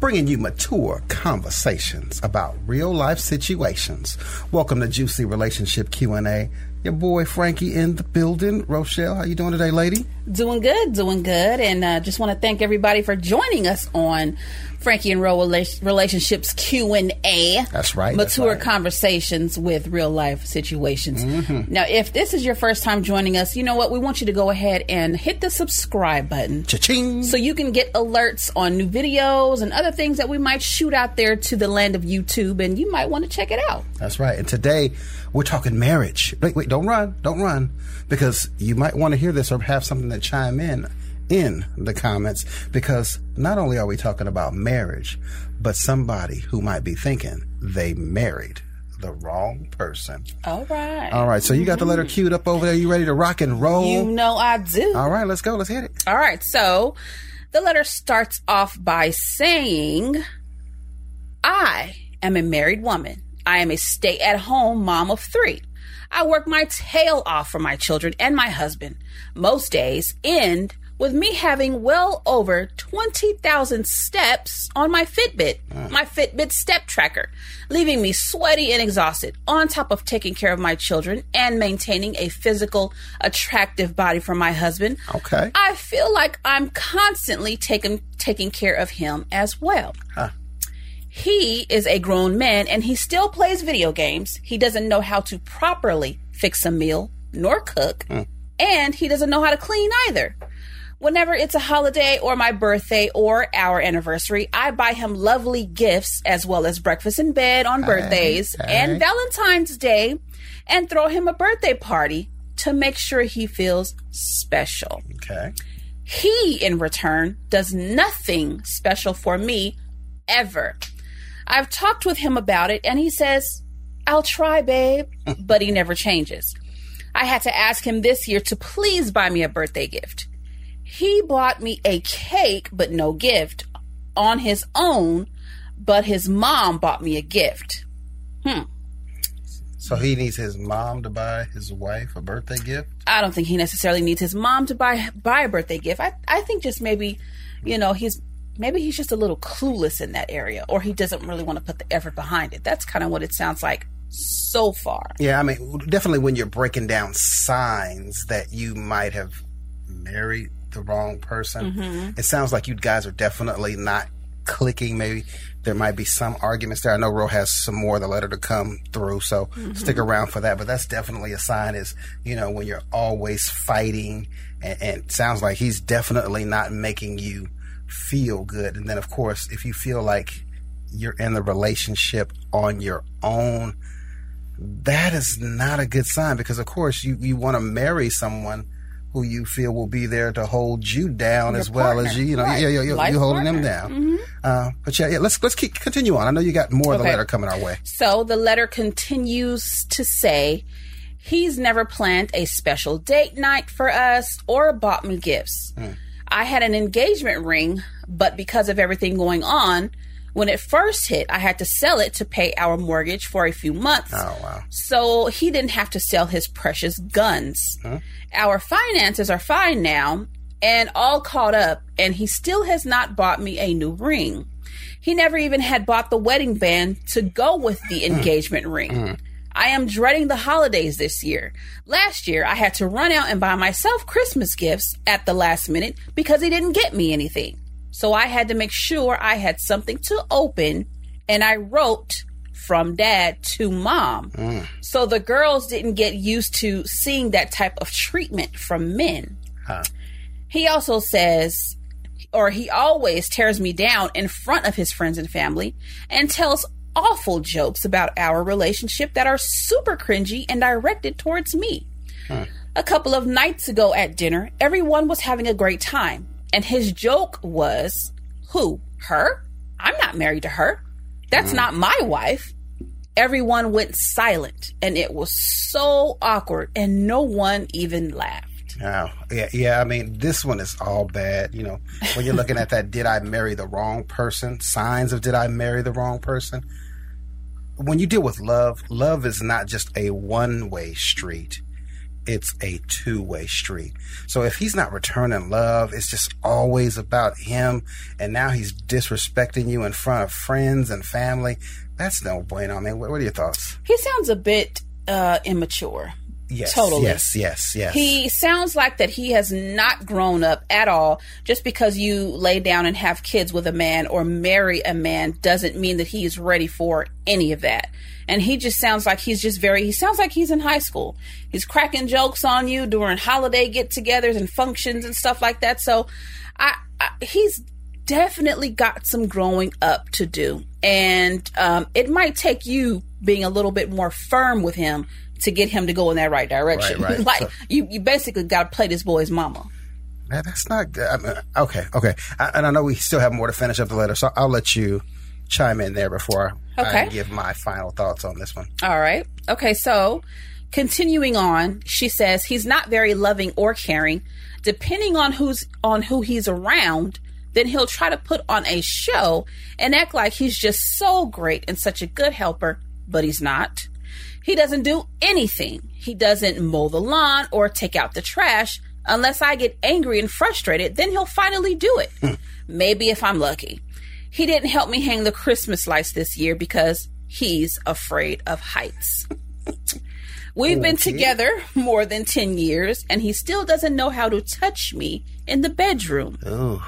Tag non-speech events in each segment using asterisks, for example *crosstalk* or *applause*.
bringing you mature conversations about real life situations. Welcome to Juicy Relationship Q&A. Your boy Frankie in the building. Rochelle, how you doing today, lady? Doing good, doing good, and uh, just want to thank everybody for joining us on Frankie and Ro Relationships Q and A. That's right. Mature that's right. conversations with real life situations. Mm-hmm. Now, if this is your first time joining us, you know what? We want you to go ahead and hit the subscribe button, Cha-ching. so you can get alerts on new videos and other things that we might shoot out there to the land of YouTube, and you might want to check it out. That's right. And today we're talking marriage. Wait, wait, don't run, don't run, because you might want to hear this or have something to chime in in the comments because not only are we talking about marriage, but somebody who might be thinking they married the wrong person. All right. All right. So you got the letter queued up over there. You ready to rock and roll? You know I do. All right. Let's go. Let's hit it. All right. So the letter starts off by saying, I am a married woman. I am a stay at home mom of three. I work my tail off for my children and my husband. Most days end with me having well over 20,000 steps on my Fitbit, mm. my Fitbit step tracker, leaving me sweaty and exhausted, on top of taking care of my children and maintaining a physical, attractive body for my husband. Okay. I feel like I'm constantly taking taking care of him as well. Huh. He is a grown man and he still plays video games. He doesn't know how to properly fix a meal nor cook, mm. and he doesn't know how to clean either. Whenever it's a holiday or my birthday or our anniversary, I buy him lovely gifts as well as breakfast in bed on birthdays and Valentine's Day and throw him a birthday party to make sure he feels special. Okay. He, in return, does nothing special for me ever. I've talked with him about it and he says, I'll try, babe, *laughs* but he never changes. I had to ask him this year to please buy me a birthday gift. He bought me a cake, but no gift on his own, but his mom bought me a gift. Hmm. So he needs his mom to buy his wife a birthday gift? I don't think he necessarily needs his mom to buy buy a birthday gift. I, I think just maybe, you know, he's maybe he's just a little clueless in that area or he doesn't really want to put the effort behind it. That's kind of what it sounds like so far. Yeah, I mean, definitely when you're breaking down signs that you might have married the wrong person. Mm-hmm. It sounds like you guys are definitely not clicking. Maybe there might be some arguments there. I know Ro has some more of the letter to come through, so mm-hmm. stick around for that. But that's definitely a sign is, you know, when you're always fighting and, and sounds like he's definitely not making you feel good. And then of course, if you feel like you're in the relationship on your own, that is not a good sign because of course you, you want to marry someone who you feel will be there to hold you down Your as well partner. as you, you know, right. yeah, yeah, yeah, you holding partner. them down. Mm-hmm. Uh, but yeah, yeah, let's let's keep continue on. I know you got more okay. of the letter coming our way. So the letter continues to say he's never planned a special date night for us or bought me gifts. Mm. I had an engagement ring, but because of everything going on, when it first hit, I had to sell it to pay our mortgage for a few months. Oh, wow. So he didn't have to sell his precious guns. Huh? Our finances are fine now and all caught up, and he still has not bought me a new ring. He never even had bought the wedding band to go with the mm. engagement ring. I am dreading the holidays this year. Last year, I had to run out and buy myself Christmas gifts at the last minute because he didn't get me anything. So I had to make sure I had something to open, and I wrote from dad to mom. Mm. So the girls didn't get used to seeing that type of treatment from men. Huh. He also says, or he always tears me down in front of his friends and family and tells awful jokes about our relationship that are super cringy and directed towards me. Huh. A couple of nights ago at dinner, everyone was having a great time. And his joke was, Who? Her? I'm not married to her. That's not my wife. Everyone went silent and it was so awkward and no one even laughed. Oh, yeah, yeah. I mean, this one is all bad. You know, when you're looking at that, did I marry the wrong person? Signs of did I marry the wrong person? When you deal with love, love is not just a one way street it's a two way street. So if he's not returning love, it's just always about him. And now he's disrespecting you in front of friends and family. That's no bueno. I mean, what, are your thoughts? He sounds a bit uh, immature. Yes, Totally. yes, yes, yes. He sounds like that he has not grown up at all. Just because you lay down and have kids with a man or marry a man doesn't mean that he is ready for any of that. And he just sounds like he's just very, he sounds like he's in high school. He's cracking jokes on you during holiday get togethers and functions and stuff like that. So I, I he's definitely got some growing up to do. And um, it might take you being a little bit more firm with him to get him to go in that right direction. Right, right. *laughs* like So- you, you basically got to play this boy's mama. That- that's not good. I mean, okay, okay. I, and I know we still have more to finish up the letter, so I'll let you chime in there before I give my final thoughts on this one. All right. Okay. So continuing on, she says he's not very loving or caring. Depending on who's on who he's around, then he'll try to put on a show and act like he's just so great and such a good helper, but he's not. He doesn't do anything. He doesn't mow the lawn or take out the trash unless I get angry and frustrated, then he'll finally do it. Hmm. Maybe if I'm lucky. He didn't help me hang the Christmas lights this year because he's afraid of heights. We've been together more than 10 years and he still doesn't know how to touch me in the bedroom. Ooh.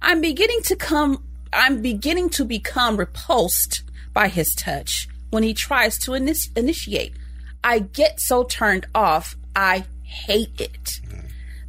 I'm beginning to come I'm beginning to become repulsed by his touch when he tries to inis- initiate. I get so turned off. I hate it.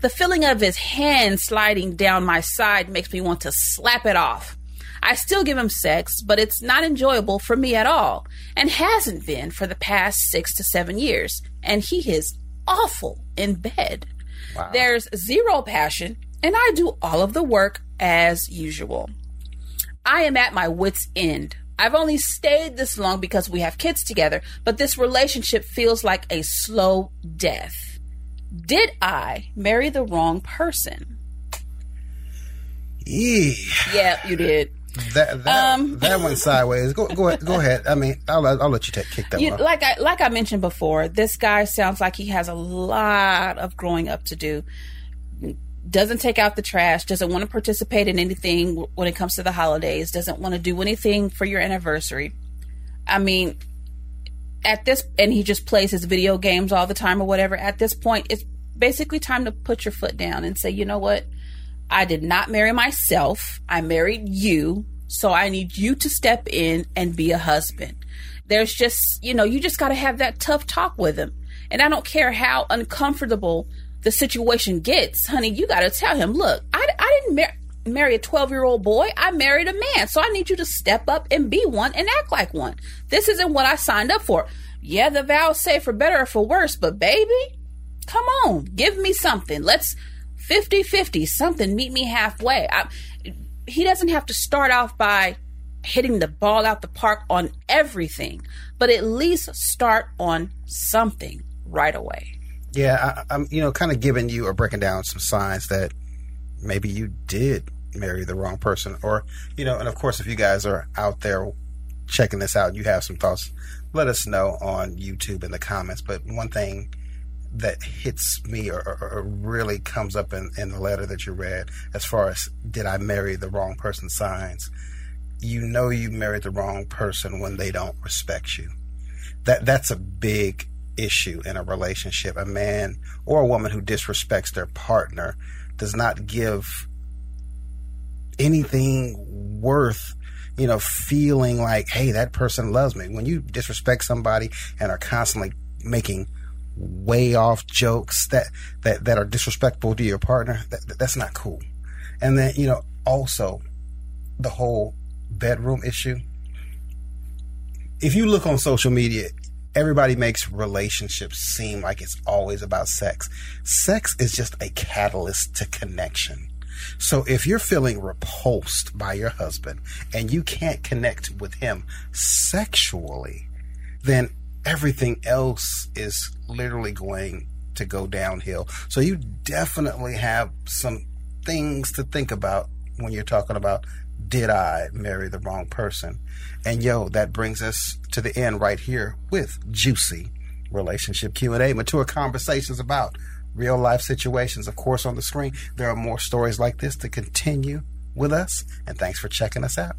The feeling of his hand sliding down my side makes me want to slap it off. I still give him sex, but it's not enjoyable for me at all, and hasn't been for the past six to seven years. And he is awful in bed. Wow. There's zero passion, and I do all of the work as usual. I am at my wits' end. I've only stayed this long because we have kids together, but this relationship feels like a slow death. Did I marry the wrong person? Yee. Yeah, you did. That that, Um, that went sideways. Go go ahead. Go ahead. I mean, I'll let- I'll let you take kick that You, one. like I like I mentioned before, this guy sounds like he has a lot of growing up to do. Doesn't take out the trash. Doesn't want to participate in anything when it comes to the holidays. Doesn't want to do anything for your anniversary. I mean, at this, and he just plays his video games all the time or whatever. At this point, it's basically time to put your foot down and say, you know what? I did not marry myself. I married you. So I need you to step in and be a husband. There's just, you know, you just got to have that tough talk with him. And I don't care how uncomfortable the situation gets, honey, you got to tell him, look, I, I didn't mar- marry a 12 year old boy. I married a man. So I need you to step up and be one and act like one. This isn't what I signed up for. Yeah, the vows say for better or for worse, but baby, come on, give me something. Let's 50 50, something, meet me halfway. I, he doesn't have to start off by hitting the ball out the park on everything, but at least start on something right away. Yeah, I, I'm you know kind of giving you or breaking down some signs that maybe you did marry the wrong person, or you know, and of course, if you guys are out there checking this out, and you have some thoughts, let us know on YouTube in the comments. But one thing that hits me or, or, or really comes up in, in the letter that you read, as far as did I marry the wrong person signs, you know you married the wrong person when they don't respect you. That that's a big issue in a relationship. A man or a woman who disrespects their partner does not give anything worth, you know, feeling like, hey, that person loves me. When you disrespect somebody and are constantly making way off jokes that that that are disrespectful to your partner, that, that's not cool. And then, you know, also the whole bedroom issue. If you look on social media, everybody makes relationships seem like it's always about sex. Sex is just a catalyst to connection. So if you're feeling repulsed by your husband and you can't connect with him sexually, then everything else is literally going to go downhill. So you definitely have some things to think about when you're talking about did I marry the wrong person? And yo, that brings us to the end right here with Juicy relationship Q&A, mature conversations about real life situations. Of course, on the screen, there are more stories like this to continue with us. And thanks for checking us out.